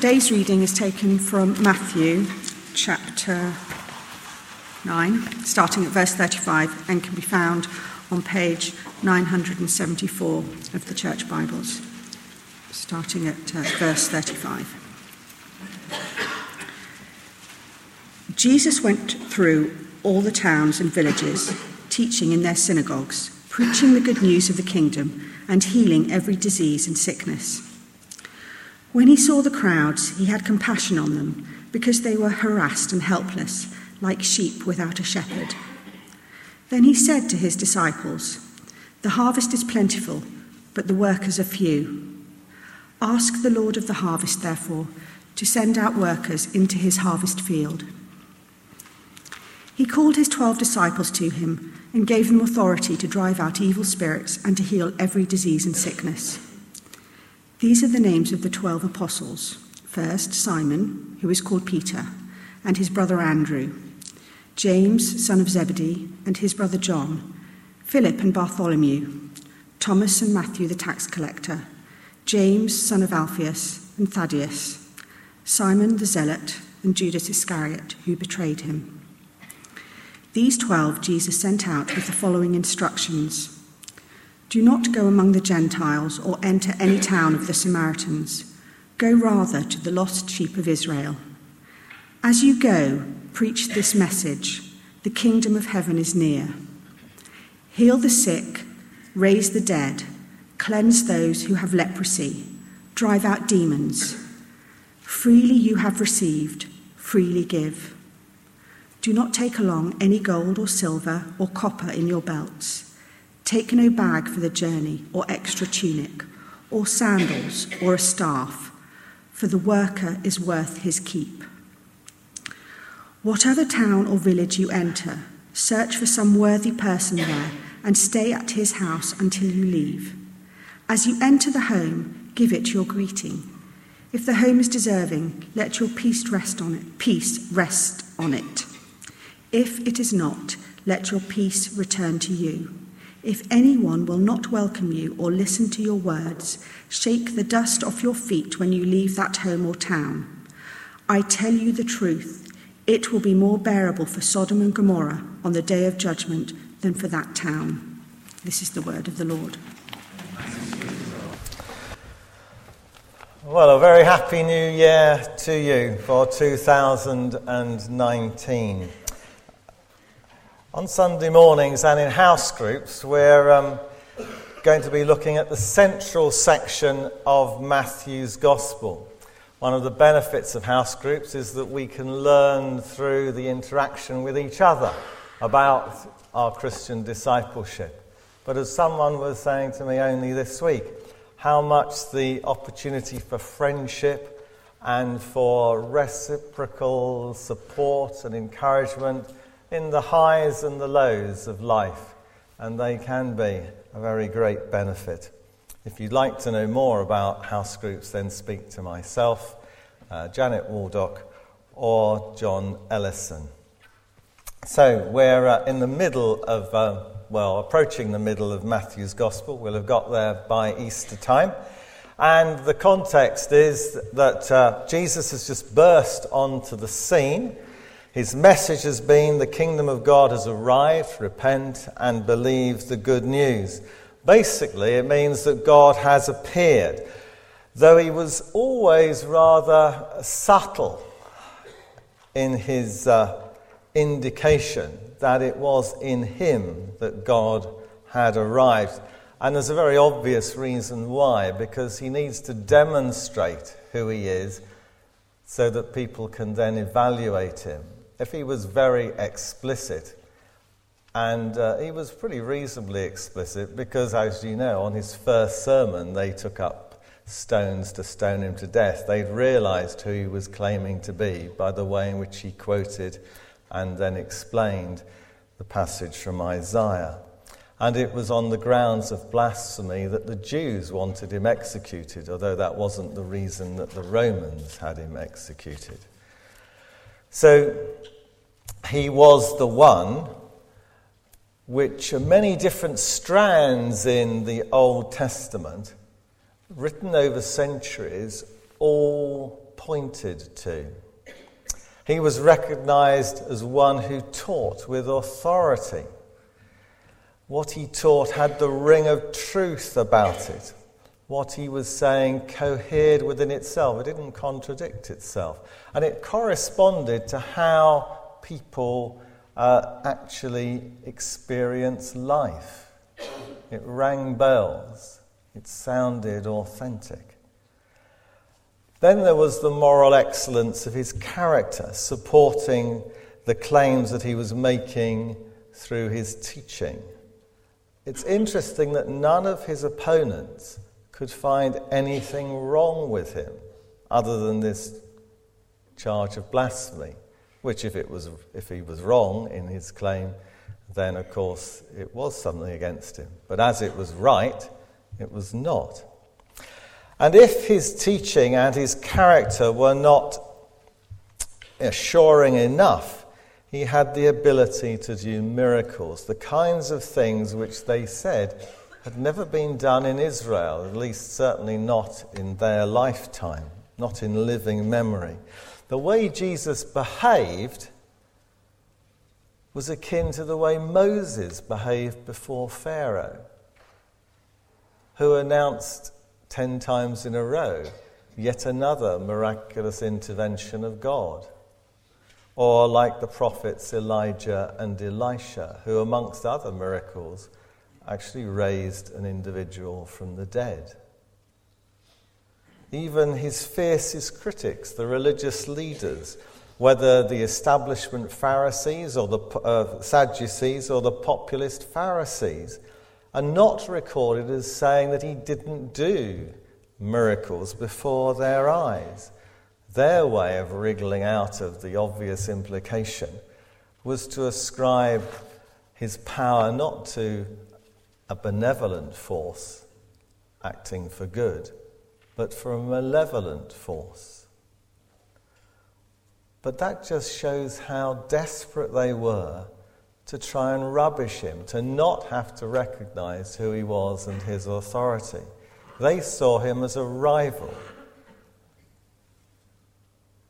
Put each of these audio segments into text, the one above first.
Today's reading is taken from Matthew chapter 9, starting at verse 35, and can be found on page 974 of the Church Bibles, starting at uh, verse 35. Jesus went through all the towns and villages, teaching in their synagogues, preaching the good news of the kingdom, and healing every disease and sickness. When he saw the crowds, he had compassion on them, because they were harassed and helpless, like sheep without a shepherd. Then he said to his disciples, The harvest is plentiful, but the workers are few. Ask the Lord of the harvest, therefore, to send out workers into his harvest field. He called his twelve disciples to him and gave them authority to drive out evil spirits and to heal every disease and sickness. These are the names of the twelve apostles. First, Simon, who is called Peter, and his brother Andrew, James, son of Zebedee, and his brother John, Philip and Bartholomew, Thomas and Matthew the tax collector, James, son of Alphaeus, and Thaddeus, Simon the zealot, and Judas Iscariot, who betrayed him. These twelve Jesus sent out with the following instructions Do not go among the Gentiles or enter any town of the Samaritans. Go rather to the lost sheep of Israel. As you go, preach this message The kingdom of heaven is near. Heal the sick, raise the dead, cleanse those who have leprosy, drive out demons. Freely you have received, freely give. Do not take along any gold or silver or copper in your belts. Take no bag for the journey, or extra tunic, or sandals, or a staff, for the worker is worth his keep. Whatever town or village you enter, search for some worthy person there and stay at his house until you leave. As you enter the home, give it your greeting. If the home is deserving, let your peace rest on it. Peace rest on it. If it is not, let your peace return to you. If anyone will not welcome you or listen to your words, shake the dust off your feet when you leave that home or town. I tell you the truth, it will be more bearable for Sodom and Gomorrah on the day of judgment than for that town. This is the word of the Lord. Well, a very happy new year to you for 2019. On Sunday mornings and in house groups, we're um, going to be looking at the central section of Matthew's Gospel. One of the benefits of house groups is that we can learn through the interaction with each other about our Christian discipleship. But as someone was saying to me only this week, how much the opportunity for friendship and for reciprocal support and encouragement in the highs and the lows of life, and they can be a very great benefit. If you'd like to know more about house groups, then speak to myself, uh, Janet Waldock, or John Ellison. So, we're uh, in the middle of, uh, well, approaching the middle of Matthew's Gospel. We'll have got there by Easter time. And the context is that uh, Jesus has just burst onto the scene. His message has been the kingdom of God has arrived, repent and believe the good news. Basically, it means that God has appeared, though he was always rather subtle in his uh, indication that it was in him that God had arrived. And there's a very obvious reason why, because he needs to demonstrate who he is so that people can then evaluate him if he was very explicit, and uh, he was pretty reasonably explicit because, as you know, on his first sermon, they took up stones to stone him to death. They'd realized who he was claiming to be by the way in which he quoted and then explained the passage from Isaiah. And it was on the grounds of blasphemy that the Jews wanted him executed, although that wasn't the reason that the Romans had him executed. So he was the one which many different strands in the Old Testament, written over centuries, all pointed to. He was recognized as one who taught with authority. What he taught had the ring of truth about it. What he was saying cohered within itself, it didn't contradict itself. And it corresponded to how people uh, actually experience life. It rang bells, it sounded authentic. Then there was the moral excellence of his character, supporting the claims that he was making through his teaching. It's interesting that none of his opponents could find anything wrong with him other than this charge of blasphemy, which, if, it was, if he was wrong in his claim, then of course it was something against him. But as it was right, it was not. And if his teaching and his character were not assuring enough, he had the ability to do miracles, the kinds of things which they said had never been done in Israel, at least certainly not in their lifetime, not in living memory. The way Jesus behaved was akin to the way Moses behaved before Pharaoh, who announced ten times in a row, yet another miraculous intervention of God. Or like the prophets Elijah and Elisha, who, amongst other miracles, actually raised an individual from the dead. Even his fiercest critics, the religious leaders, whether the establishment Pharisees or the uh, Sadducees or the populist Pharisees, are not recorded as saying that he didn't do miracles before their eyes. Their way of wriggling out of the obvious implication was to ascribe his power not to a benevolent force acting for good, but for a malevolent force. But that just shows how desperate they were to try and rubbish him, to not have to recognize who he was and his authority. They saw him as a rival.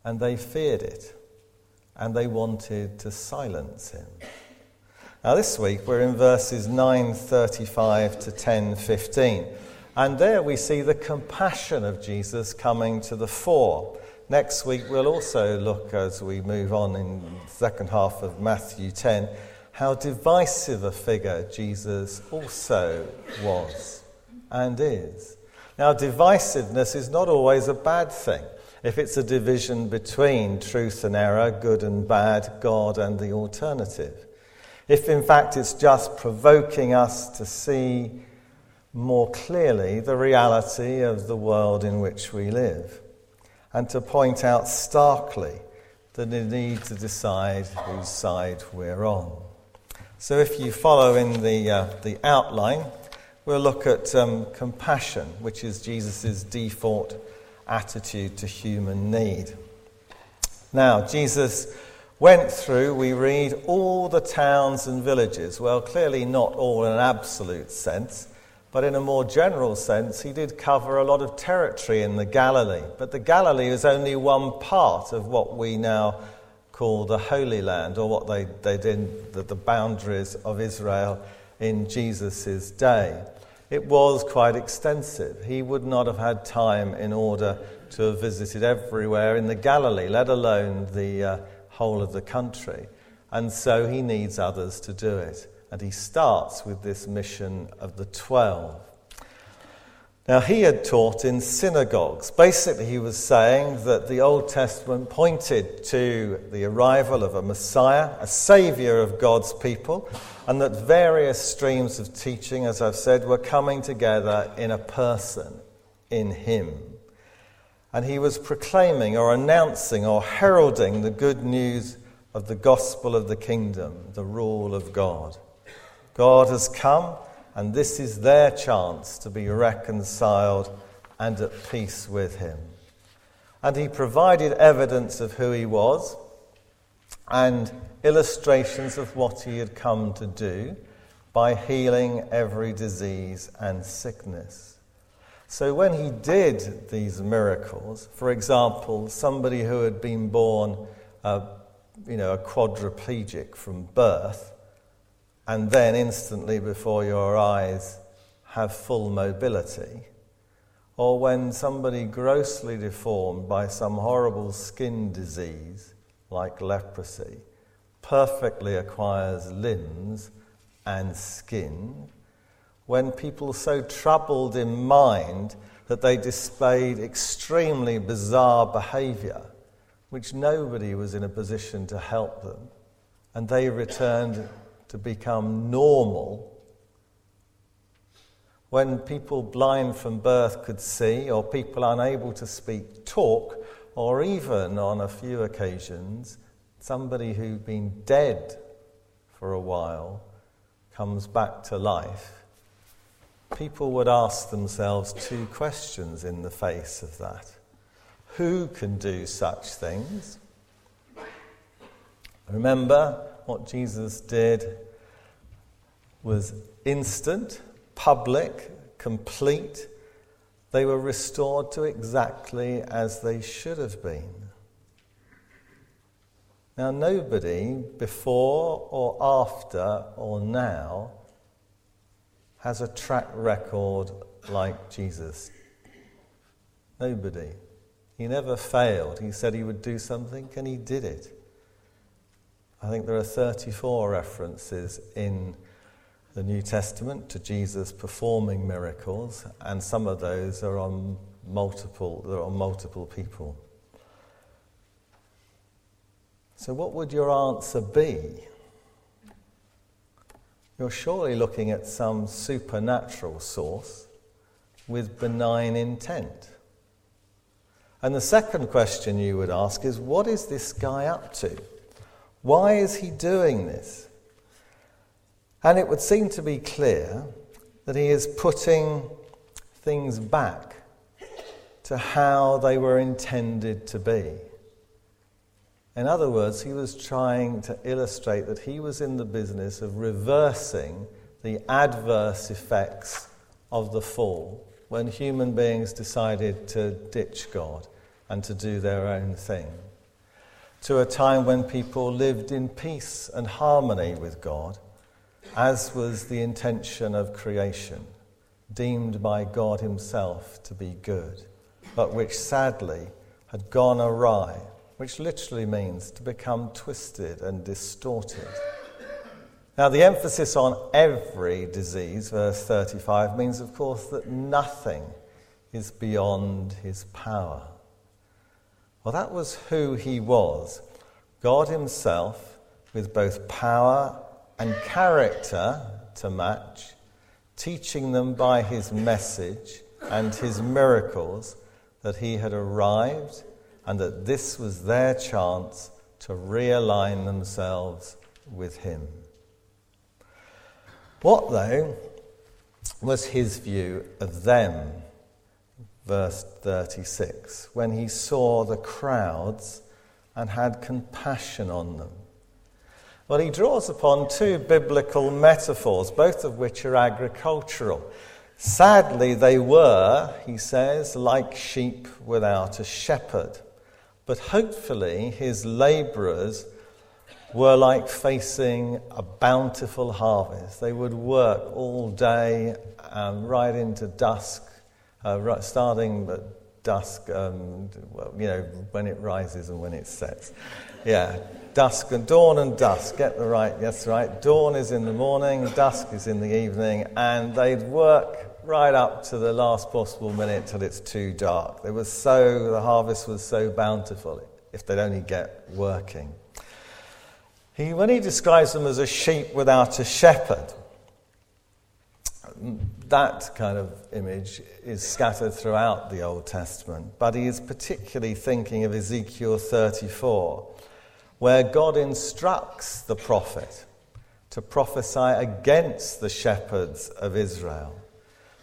And they feared it. And they wanted to silence him. Now, this week we're in verses 9:35 to 10:15. And there we see the compassion of Jesus coming to the fore. Next week we'll also look as we move on in the second half of Matthew 10 how divisive a figure Jesus also was and is. Now, divisiveness is not always a bad thing. If it's a division between truth and error, good and bad, God and the alternative. If in fact it's just provoking us to see more clearly the reality of the world in which we live, and to point out starkly the need to decide whose side we're on. So, if you follow in the, uh, the outline, we'll look at um, compassion, which is Jesus' default attitude to human need. Now, Jesus went through, we read, all the towns and villages. Well, clearly not all in an absolute sense, but in a more general sense, he did cover a lot of territory in the Galilee. But the Galilee is only one part of what we now call the Holy Land, or what they, they did, the, the boundaries of Israel in Jesus' day. It was quite extensive. He would not have had time in order to have visited everywhere in the Galilee, let alone the uh, whole of the country. And so he needs others to do it. And he starts with this mission of the twelve. Now, he had taught in synagogues. Basically, he was saying that the Old Testament pointed to the arrival of a Messiah, a Saviour of God's people, and that various streams of teaching, as I've said, were coming together in a person, in him. And he was proclaiming or announcing or heralding the good news of the gospel of the kingdom, the rule of God. God has come and this is their chance to be reconciled and at peace with Him. And He provided evidence of who He was and illustrations of what He had come to do by healing every disease and sickness. So when he did these miracles, for example, somebody who had been born, uh, you know, a quadriplegic from birth, and then instantly before your eyes have full mobility, or when somebody grossly deformed by some horrible skin disease like leprosy perfectly acquires limbs and skin, when people so troubled in mind that they displayed extremely bizarre behavior, which nobody was in a position to help them, and they returned to become normal. When people blind from birth could see, or people unable to speak talk, or even on a few occasions, somebody who'd been dead for a while comes back to life people would ask themselves two questions in the face of that Who can do such things? Remember, what Jesus did was instant, public, complete. They were restored to exactly as they should have been. Now, nobody before or after or now has a track record like Jesus? Nobody. He never failed. He said he would do something, and he did it. I think there are 34 references in the New Testament to Jesus performing miracles, and some of those are on multiple, they're on multiple people. So, what would your answer be? You're surely looking at some supernatural source with benign intent. And the second question you would ask is what is this guy up to? Why is he doing this? And it would seem to be clear that he is putting things back to how they were intended to be. In other words, he was trying to illustrate that he was in the business of reversing the adverse effects of the fall when human beings decided to ditch God and to do their own thing, to a time when people lived in peace and harmony with God, as was the intention of creation, deemed by God Himself to be good, but which sadly had gone awry which literally means to become twisted and distorted. Now, the emphasis on every disease, verse 35, means, of course, that nothing is beyond his power. Well, that was who he was God Himself, with both power and character to match, teaching them by His message and His miracles that He had arrived and that this was their chance to realign themselves with Him. What, though, was his view of them? Verse 36 when he saw the crowds and had compassion on them. Well, he draws upon two biblical metaphors, both of which are agricultural. Sadly, they were, he says, like sheep without a shepherd. But hopefully, his labourers were like facing a bountiful harvest. They would work all day, um, right into dusk, uh, right, starting at dusk, um, well, you know, when it rises and when it sets. Yeah, dusk and dawn and dusk. Get the right, that's right. Dawn is in the morning, dusk is in the evening, and they'd work right up to the last possible minute till it's too dark. It was so, the harvest was so bountiful if they'd only get working. He, when he describes them as a sheep without a shepherd, that kind of image is scattered throughout the Old Testament, but he is particularly thinking of Ezekiel 34, where God instructs the prophet to prophesy against the shepherds of Israel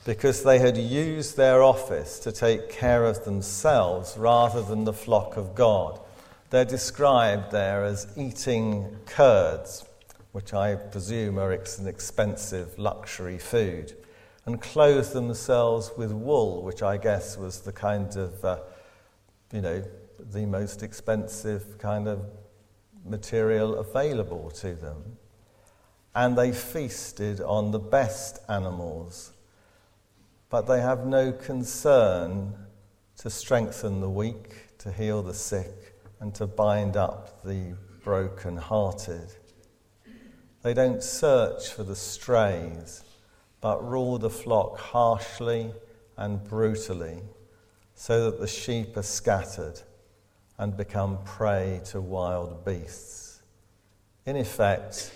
because they had used their office to take care of themselves rather than the flock of God. They're described there as eating curds, which I presume are an expensive luxury food. and clothed themselves with wool, which I guess was the kind of, uh, you know, the most expensive kind of material available to them. And they feasted on the best animals, but they have no concern to strengthen the weak, to heal the sick, and to bind up the broken-hearted. They don't search for the strays but rule the flock harshly and brutally, so that the sheep are scattered and become prey to wild beasts. In effect,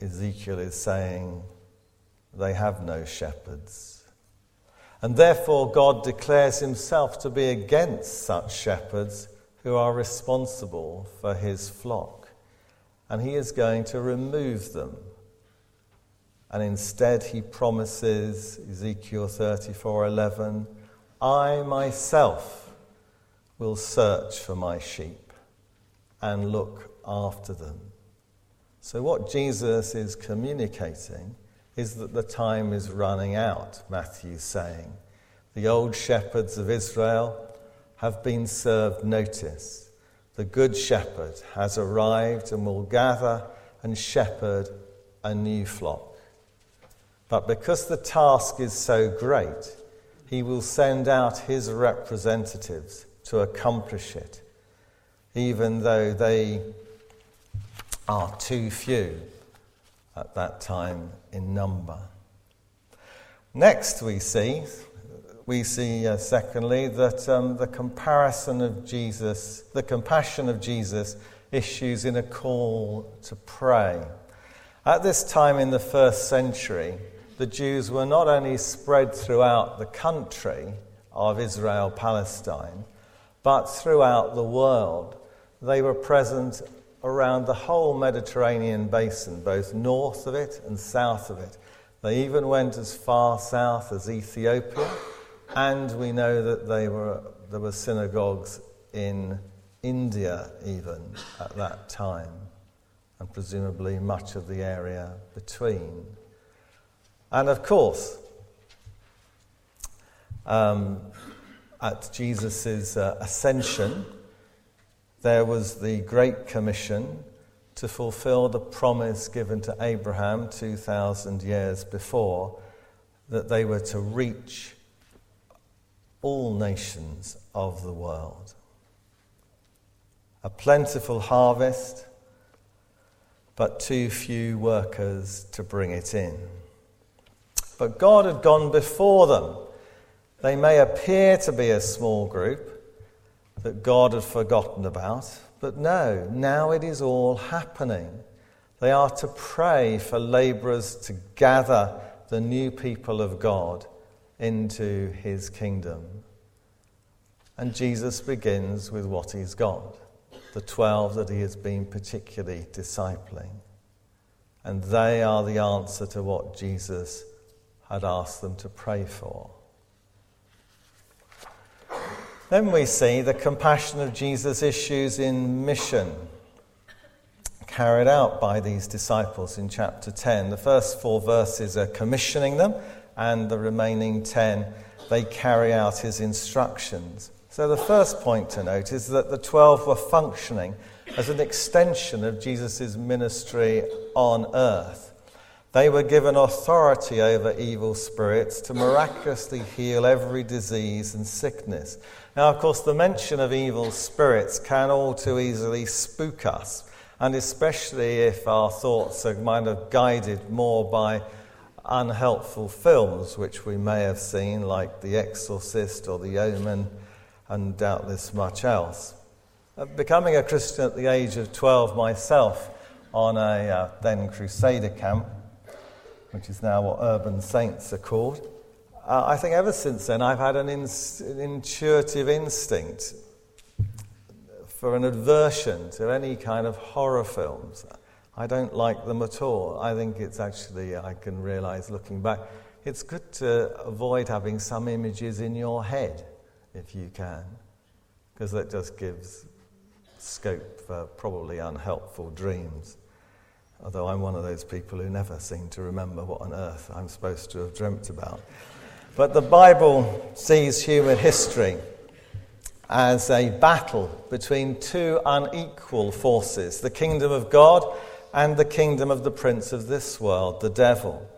Ezekiel is saying they have no shepherds. And therefore, God declares himself to be against such shepherds who are responsible for his flock. And he is going to remove them and instead he promises Ezekiel 34:11, I myself will search for my sheep and look after them. So what Jesus is communicating is that the time is running out, Matthew's saying. The old shepherds of Israel have been served notice. The good shepherd has arrived and will gather and shepherd a new flock. But because the task is so great, he will send out his representatives to accomplish it, even though they are too few at that time in number. Next, we see, we see uh, secondly, that um, the comparison of Jesus, the compassion of Jesus, issues in a call to pray. At this time in the first century, the Jews were not only spread throughout the country of Israel, Palestine, but throughout the world. They were present around the whole Mediterranean basin, both north of it and south of it. They even went as far south as Ethiopia, and we know that they were, there were synagogues in India even at that time, and presumably much of the area between. And of course, um, at Jesus' uh, ascension, there was the Great Commission to fulfill the promise given to Abraham 2,000 years before that they were to reach all nations of the world. A plentiful harvest, but too few workers to bring it in. But God had gone before them. They may appear to be a small group that God had forgotten about, but no, now it is all happening. They are to pray for labourers to gather the new people of God into his kingdom. And Jesus begins with what he's got the 12 that he has been particularly discipling. And they are the answer to what Jesus had asked them to pray for. Then we see the compassion of Jesus issues in mission carried out by these disciples in chapter 10. The first four verses are commissioning them, and the remaining 10 they carry out his instructions. So the first point to note is that the 12 were functioning as an extension of Jesus' ministry on earth. They were given authority over evil spirits to miraculously heal every disease and sickness. Now, of course, the mention of evil spirits can all too easily spook us, and especially if our thoughts are kind of guided more by unhelpful films, which we may have seen, like The Exorcist or The Omen, and doubtless much else. Uh, becoming a Christian at the age of 12 myself on a uh, then Crusader camp, which is now what urban saints are called. Uh, I think ever since then I've had an, an intuitive instinct for an aversion to any kind of horror films. I don't like them at all. I think it's actually, I can realize looking back, it's good to avoid having some images in your head if you can, because that just gives scope for probably unhelpful dreams. Although I'm one of those people who never seem to remember what on earth I'm supposed to have dreamt about. But the Bible sees human history as a battle between two unequal forces the kingdom of God and the kingdom of the prince of this world, the devil.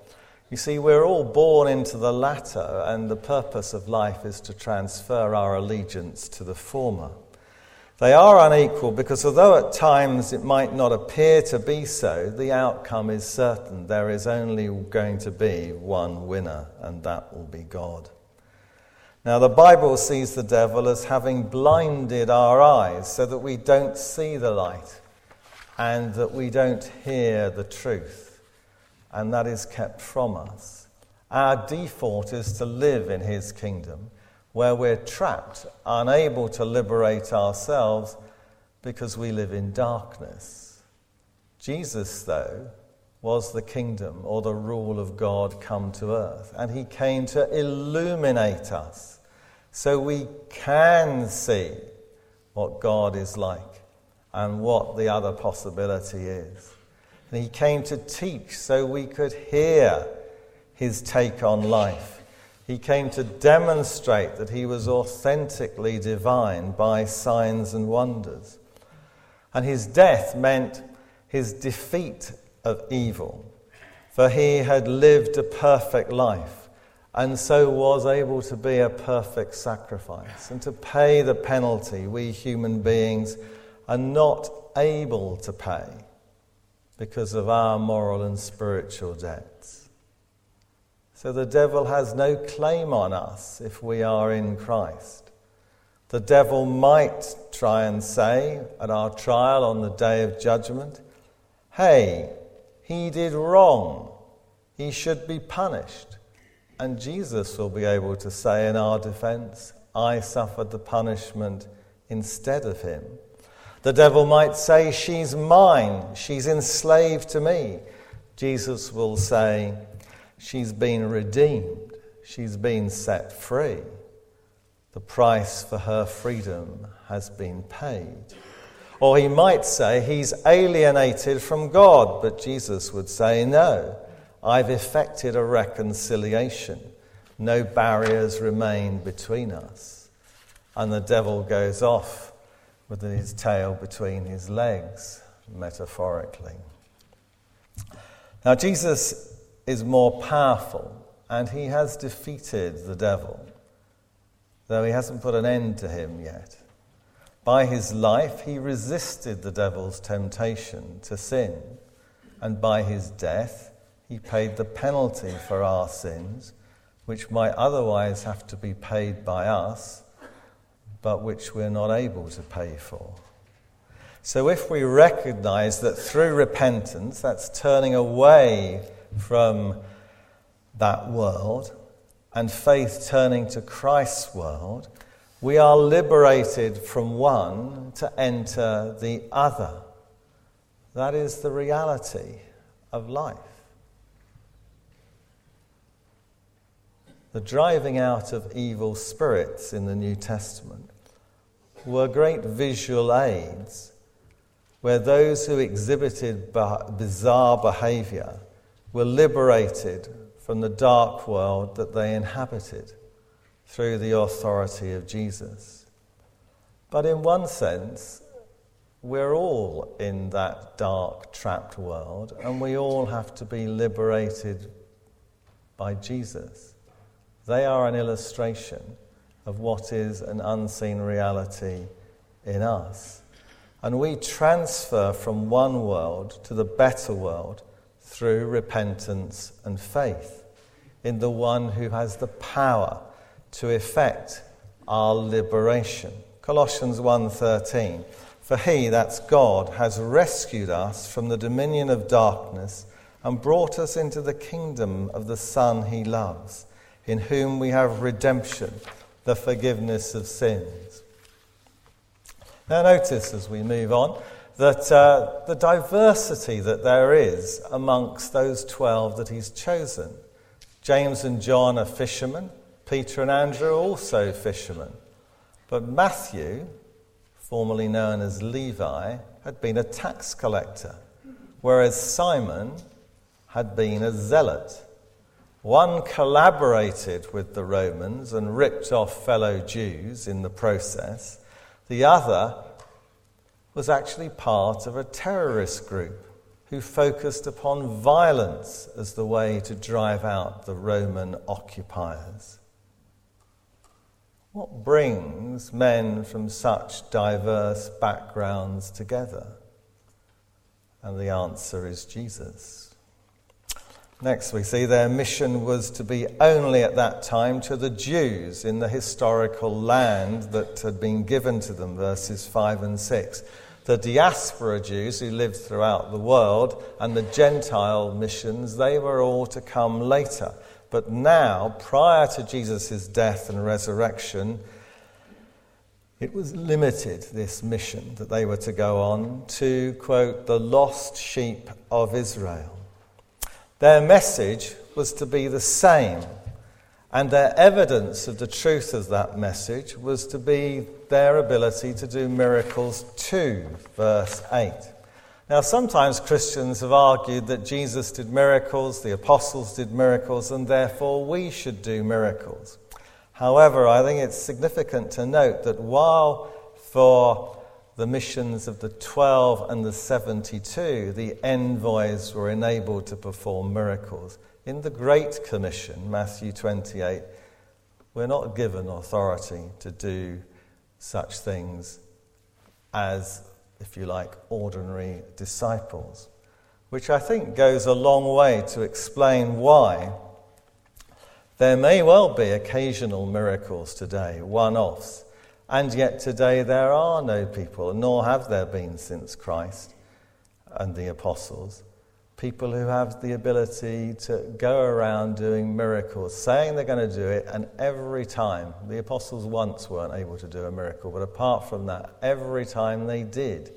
You see, we're all born into the latter, and the purpose of life is to transfer our allegiance to the former. They are unequal because, although at times it might not appear to be so, the outcome is certain. There is only going to be one winner, and that will be God. Now, the Bible sees the devil as having blinded our eyes so that we don't see the light and that we don't hear the truth and that is kept from us. Our default is to live in His kingdom, where we're trapped, unable to liberate ourselves because we live in darkness. Jesus, though, was the kingdom or the rule of God come to earth, and He came to illuminate us so we can see what God is like and what the other possibility is. And he came to teach so we could hear his take on life. He came to demonstrate that he was authentically divine by signs and wonders. And his death meant his defeat of evil, for he had lived a perfect life and so was able to be a perfect sacrifice and to pay the penalty we human beings are not able to pay because of our moral and spiritual debts. So the devil has no claim on us if we are in Christ. The devil might try and say at our trial on the day of judgment, hey, he did wrong. He should be punished. And Jesus will be able to say in our defense, I suffered the punishment instead of him. The devil might say, She's mine, she's enslaved to me. Jesus will say, She's been redeemed, she's been set free. The price for her freedom has been paid. Or he might say, He's alienated from God, but Jesus would say, No, I've effected a reconciliation. No barriers remain between us. And the devil goes off with his tail between his legs, metaphorically. Now, Jesus is more powerful and he has defeated the devil, though he hasn't put an end to him yet. By his life, he resisted the devil's temptation to sin, and by his death, he paid the penalty for our sins, which might otherwise have to be paid by us but which we're not able to pay for. So, if we recognize that through repentance, that's turning away from that world, and faith turning to Christ's world, we are liberated from one to enter the other. That is the reality of life. The driving out of evil spirits in the New Testament were great visual aids where those who exhibited bizarre behavior were liberated from the dark world that they inhabited through the authority of Jesus. But in one sense, we're all in that dark, trapped world, and we all have to be liberated by Jesus. They are an illustration of what is an unseen reality in us. And we transfer from one world to the better world through repentance and faith in the one who has the power to effect our liberation. Colossians 1:13 For he that's God has rescued us from the dominion of darkness and brought us into the kingdom of the son he loves in whom we have redemption the forgiveness of sins. Now, notice as we move on that uh, the diversity that there is amongst those 12 that he's chosen. James and John are fishermen, Peter and Andrew are also fishermen. But Matthew, formerly known as Levi, had been a tax collector. whereas Simon had been a zealot. One collaborated with the Romans and ripped off fellow Jews in the process. The other was actually part of a terrorist group who focused upon violence as the way to drive out the Roman occupiers. What brings men from such diverse backgrounds together? And the answer is Jesus. Next, we see their mission was to be only at that time to the Jews in the historical land that had been given to them, verses 5 and 6 the diaspora Jews who lived throughout the world and the Gentile missions, they were all to come later. But now, prior to Jesus' death and resurrection, it was limited, this mission that they were to go on, to, quote, the lost sheep of Israel. Their message was to be the same and their evidence of the truth of that message was to be their ability to do miracles too, verse 8. Now, sometimes Christians have argued that Jesus did miracles, the apostles did miracles, and therefore we should do miracles. However, I think it's significant to note that while for the missions of the 12 and the 72, the envoys were enabled to perform miracles, in the Great Commission, Matthew 28, we're not given authority to do such things as, if you like, ordinary disciples, which I think goes a long way to explain why there may well be occasional miracles today, one offs, and yet today there are no people, nor have there been since Christ and the apostles, people who have the ability to go around doing miracles, saying they're going to do it, and every time, the apostles once weren't able to do a miracle, but apart from that, every time they did.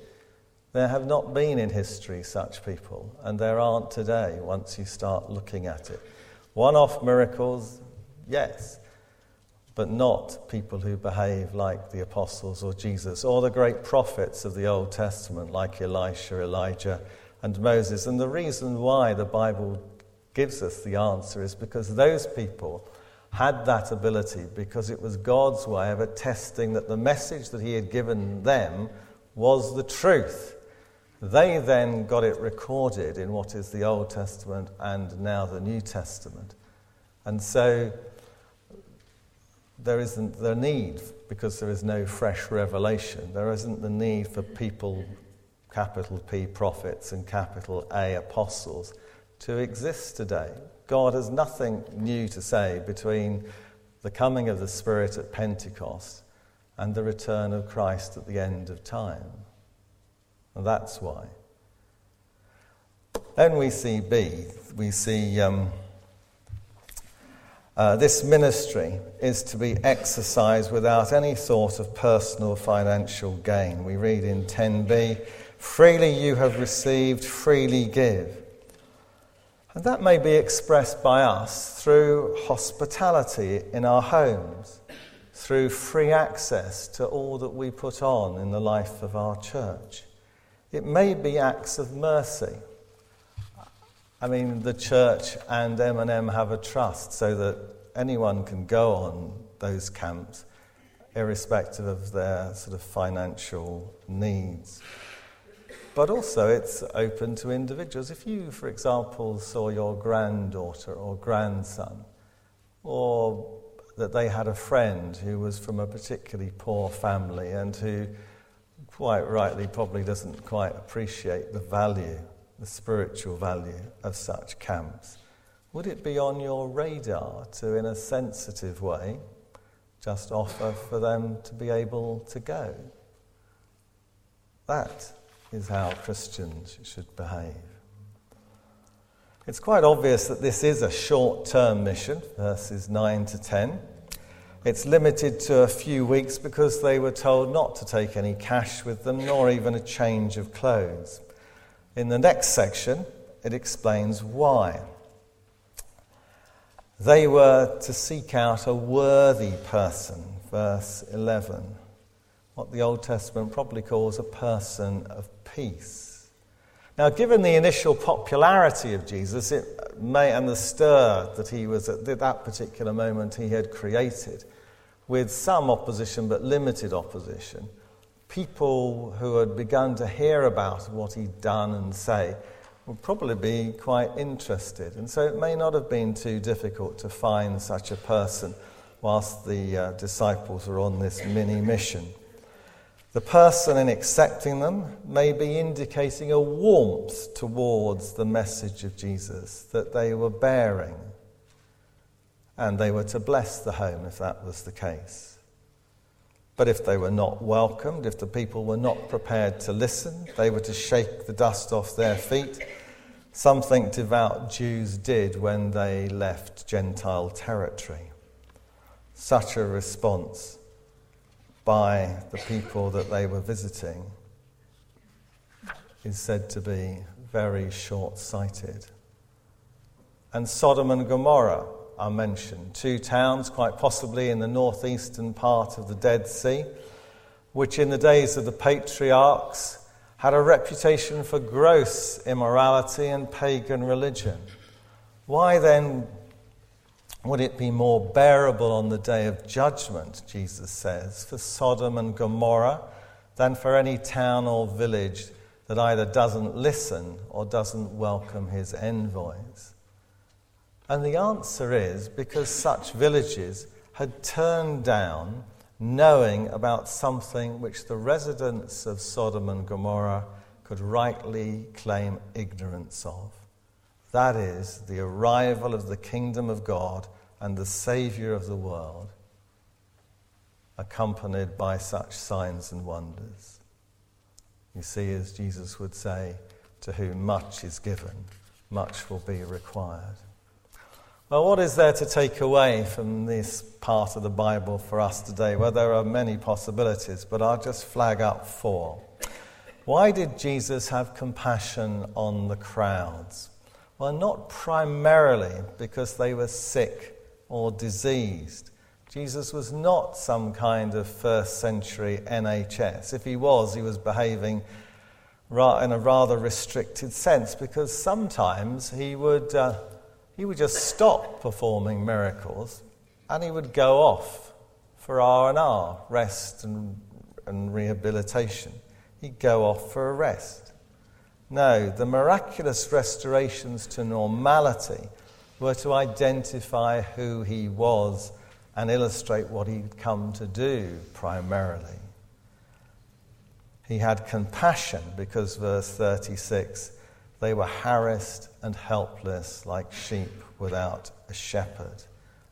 There have not been in history such people, and there aren't today once you start looking at it. One off miracles, yes, but not people who behave like the apostles or Jesus or the great prophets of the Old Testament like Elisha, Elijah, and Moses. And the reason why the Bible gives us the answer is because those people had that ability because it was God's way of attesting that the message that He had given them was the truth. They then got it recorded in what is the Old Testament and now the New Testament. And so there isn't the need, because there is no fresh revelation, there isn't the need for people capital P prophets and capital A apostles to exist today. God has nothing new to say between the coming of the Spirit at Pentecost and the return of Christ at the end of time. And that's why. Then we see B. We see um, uh, this ministry is to be exercised without any thought of personal financial gain. We read in 10b Freely you have received, freely give. And that may be expressed by us through hospitality in our homes, through free access to all that we put on in the life of our church. It may be acts of mercy. I mean, the church and M&M have a trust so that anyone can go on those camps irrespective of their sort of financial needs but also it's open to individuals. If you, for example, saw your granddaughter or grandson, or that they had a friend who was from a particularly poor family and who, quite rightly, probably doesn't quite appreciate the value, the spiritual value of such camps, would it be on your radar to, in a sensitive way, just offer for them to be able to go? That is how Christians should behave. It's quite obvious that this is a short term mission, verses 9 to 10. It's limited to a few weeks because they were told not to take any cash with them, nor even a change of clothes. In the next section, it explains why. They were to seek out a worthy person, verse 11 what the Old Testament probably calls a person of peace. Now, given the initial popularity of Jesus it may, and the stir that he was at that particular moment he had created, with some opposition but limited opposition, people who had begun to hear about what he'd done and say would probably be quite interested. And so it may not have been too difficult to find such a person whilst the uh, disciples were on this mini mission. The person in accepting them may be indicating a warmth towards the message of Jesus that they were bearing. And they were to bless the home if that was the case. But if they were not welcomed, if the people were not prepared to listen, they were to shake the dust off their feet. Something devout Jews did when they left Gentile territory. Such a response by the people that they were visiting is said to be very short sighted. And Sodom and Gomorrah are mentioned, two towns, quite possibly in the northeastern part of the Dead Sea, which in the days of the patriarchs had a reputation for gross immorality and pagan religion. Why then would it be more bearable on the day of judgment, Jesus says, for Sodom and Gomorrah than for any town or village that either doesn't listen or doesn't welcome his envoys? And the answer is because such villages had turned down knowing about something which the residents of Sodom and Gomorrah could rightly claim ignorance of. That is the arrival of the kingdom of God and the Saviour of the world, accompanied by such signs and wonders. You see, as Jesus would say, to whom much is given, much will be required. Well, what is there to take away from this part of the Bible for us today? Well, there are many possibilities, but I'll just flag up four. Why did Jesus have compassion on the crowds? Well, not primarily because they were sick or diseased. Jesus was not some kind of first century NHS. If he was, he was behaving in a rather restricted sense because sometimes he would, uh, he would just stop performing miracles and he would go off for R&R, rest and, and rehabilitation. He'd go off for a rest. No, the miraculous restorations to normality were to identify who he was and illustrate what he'd come to do primarily. He had compassion because, verse 36, they were harassed and helpless like sheep without a shepherd.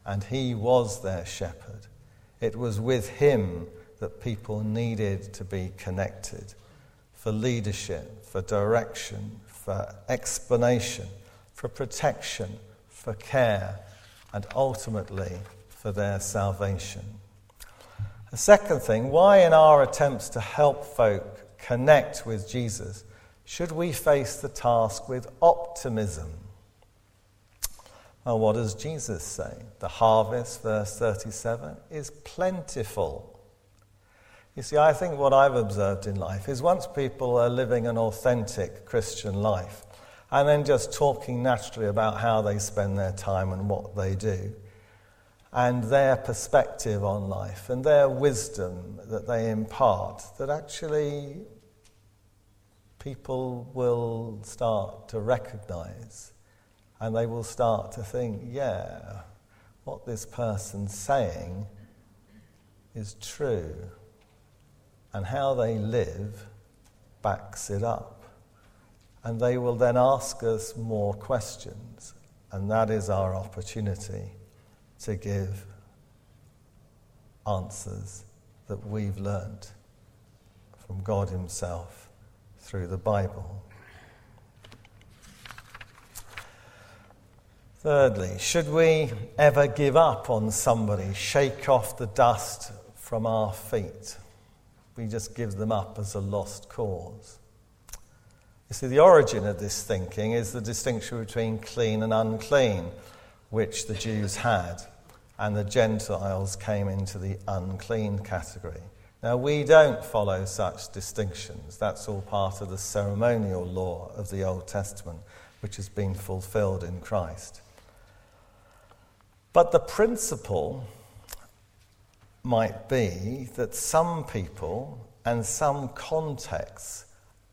And he was their shepherd. It was with him that people needed to be connected for leadership, for direction, for explanation, for protection, for care, and ultimately for their salvation. The second thing, why in our attempts to help folk connect with Jesus should we face the task with optimism? Well, what does Jesus say? The harvest, verse 37, is plentiful you see, I think what I've observed in life is once people are living an authentic Christian life and then just talking naturally about how they spend their time and what they do, and their perspective on life and their wisdom that they impart, that actually people will start to recognize and they will start to think, yeah, what this person's saying is true and how they live backs it up. And they will then ask us more questions, and that is our opportunity to give answers that we've learnt from God Himself through the Bible. Thirdly, should we ever give up on somebody, shake off the dust from our feet? We just give them up as a lost cause. You see, the origin of this thinking is the distinction between clean and unclean, which the Jews had, and the Gentiles came into the unclean category. Now, we don't follow such distinctions. That's all part of the ceremonial law of the Old Testament, which has been fulfilled in Christ. But the principle might be that some people and some contexts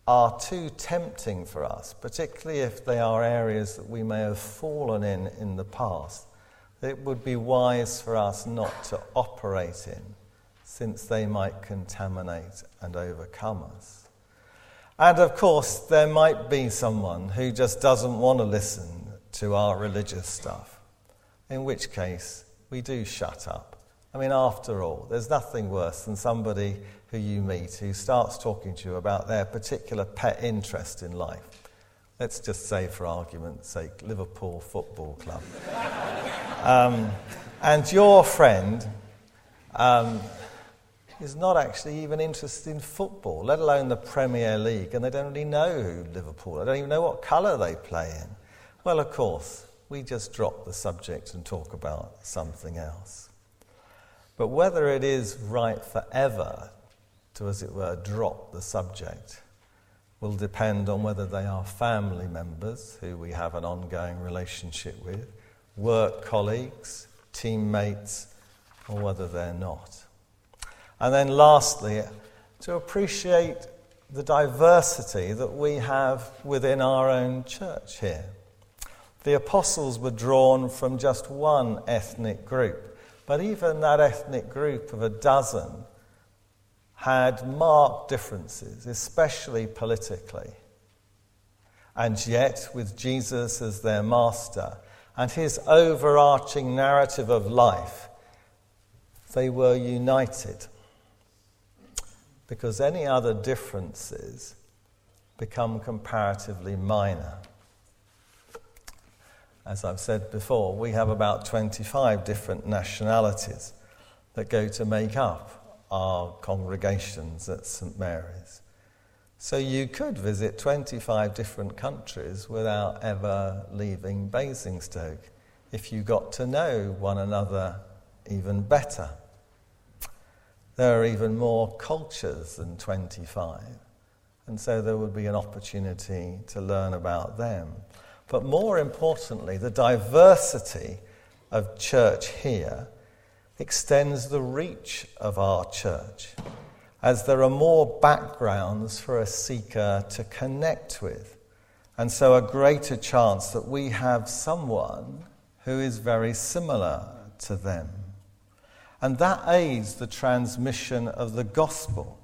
are too tempting for us, particularly if they are areas that we may have fallen in in the past, that it would be wise for us not to operate in, since they might contaminate and overcome us. And of course, there might be someone who just doesn't want to listen to our religious stuff, in which case we do shut up. I mean, after all, there's nothing worse than somebody who you meet who starts talking to you about their particular pet interest in life. Let's just say, for argument's sake, Liverpool Football Club. um, and your friend um, is not actually even interested in football, let alone the Premier League, and they don't really know who Liverpool. They don't even know what colour they play in. Well, of course, we just drop the subject and talk about something else. But whether it is right forever to, as it were, drop the subject will depend on whether they are family members who we have an ongoing relationship with, work colleagues, teammates, or whether they're not. And then, lastly, to appreciate the diversity that we have within our own church here. The apostles were drawn from just one ethnic group, but even that ethnic group of a dozen had marked differences, especially politically. And yet, with Jesus as their master and his overarching narrative of life, they were united. Because any other differences become comparatively minor. As I've said before, we have about 25 different nationalities that go to make up our congregations at St Mary's. So you could visit 25 different countries without ever leaving Basingstoke if you got to know one another even better. There are even more cultures than 25, and so there would be an opportunity to learn about them. But more importantly, the diversity of church here extends the reach of our church, as there are more backgrounds for a seeker to connect with, and so a greater chance that we have someone who is very similar to them. And that aids the transmission of the gospel.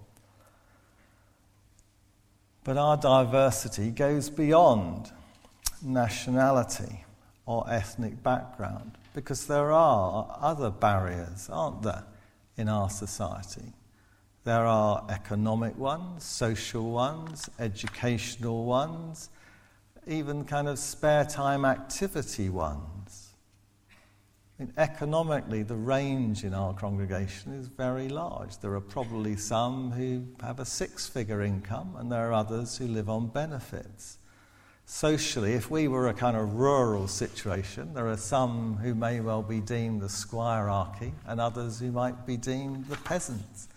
But our diversity goes beyond nationality or ethnic background. Because there are other barriers, aren't there, in our society? There are economic ones, social ones, educational ones, even kind of spare time activity ones. I mean, economically, the range in our congregation is very large. There are probably some who have a six figure income, and there are others who live on benefits socially, if we were a kind of rural situation, there are some who may well be deemed the squirearchy and others who might be deemed the peasants.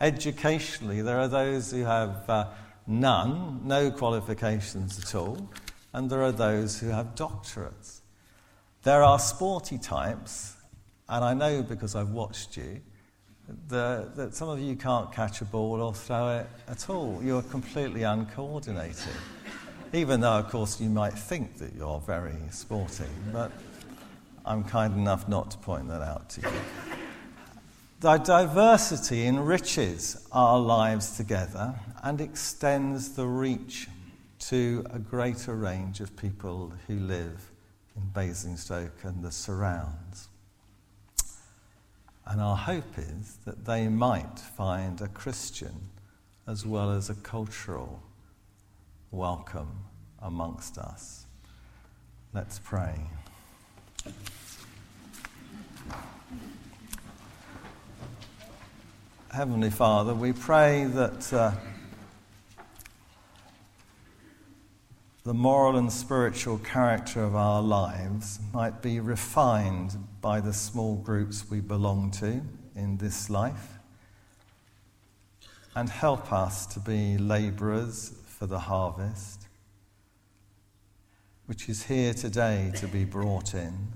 Educationally, there are those who have uh, none, no qualifications at all, and there are those who have doctorates. There are sporty types, and I know because I've watched you, the, that some of you can't catch a ball or throw it at all. You're completely uncoordinated even though, of course, you might think that you're very sporty, but I'm kind enough not to point that out to you. The diversity enriches our lives together and extends the reach to a greater range of people who live in Basingstoke and the surrounds. And our hope is that they might find a Christian as well as a cultural welcome amongst us. Let's pray. Heavenly Father, we pray that uh, the moral and spiritual character of our lives might be refined by the small groups we belong to in this life and help us to be labourers for the harvest, which is here today to be brought in,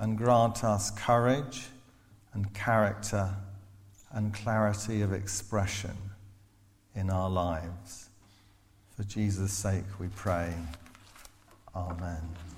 and grant us courage and character and clarity of expression in our lives. For Jesus' sake we pray. Amen.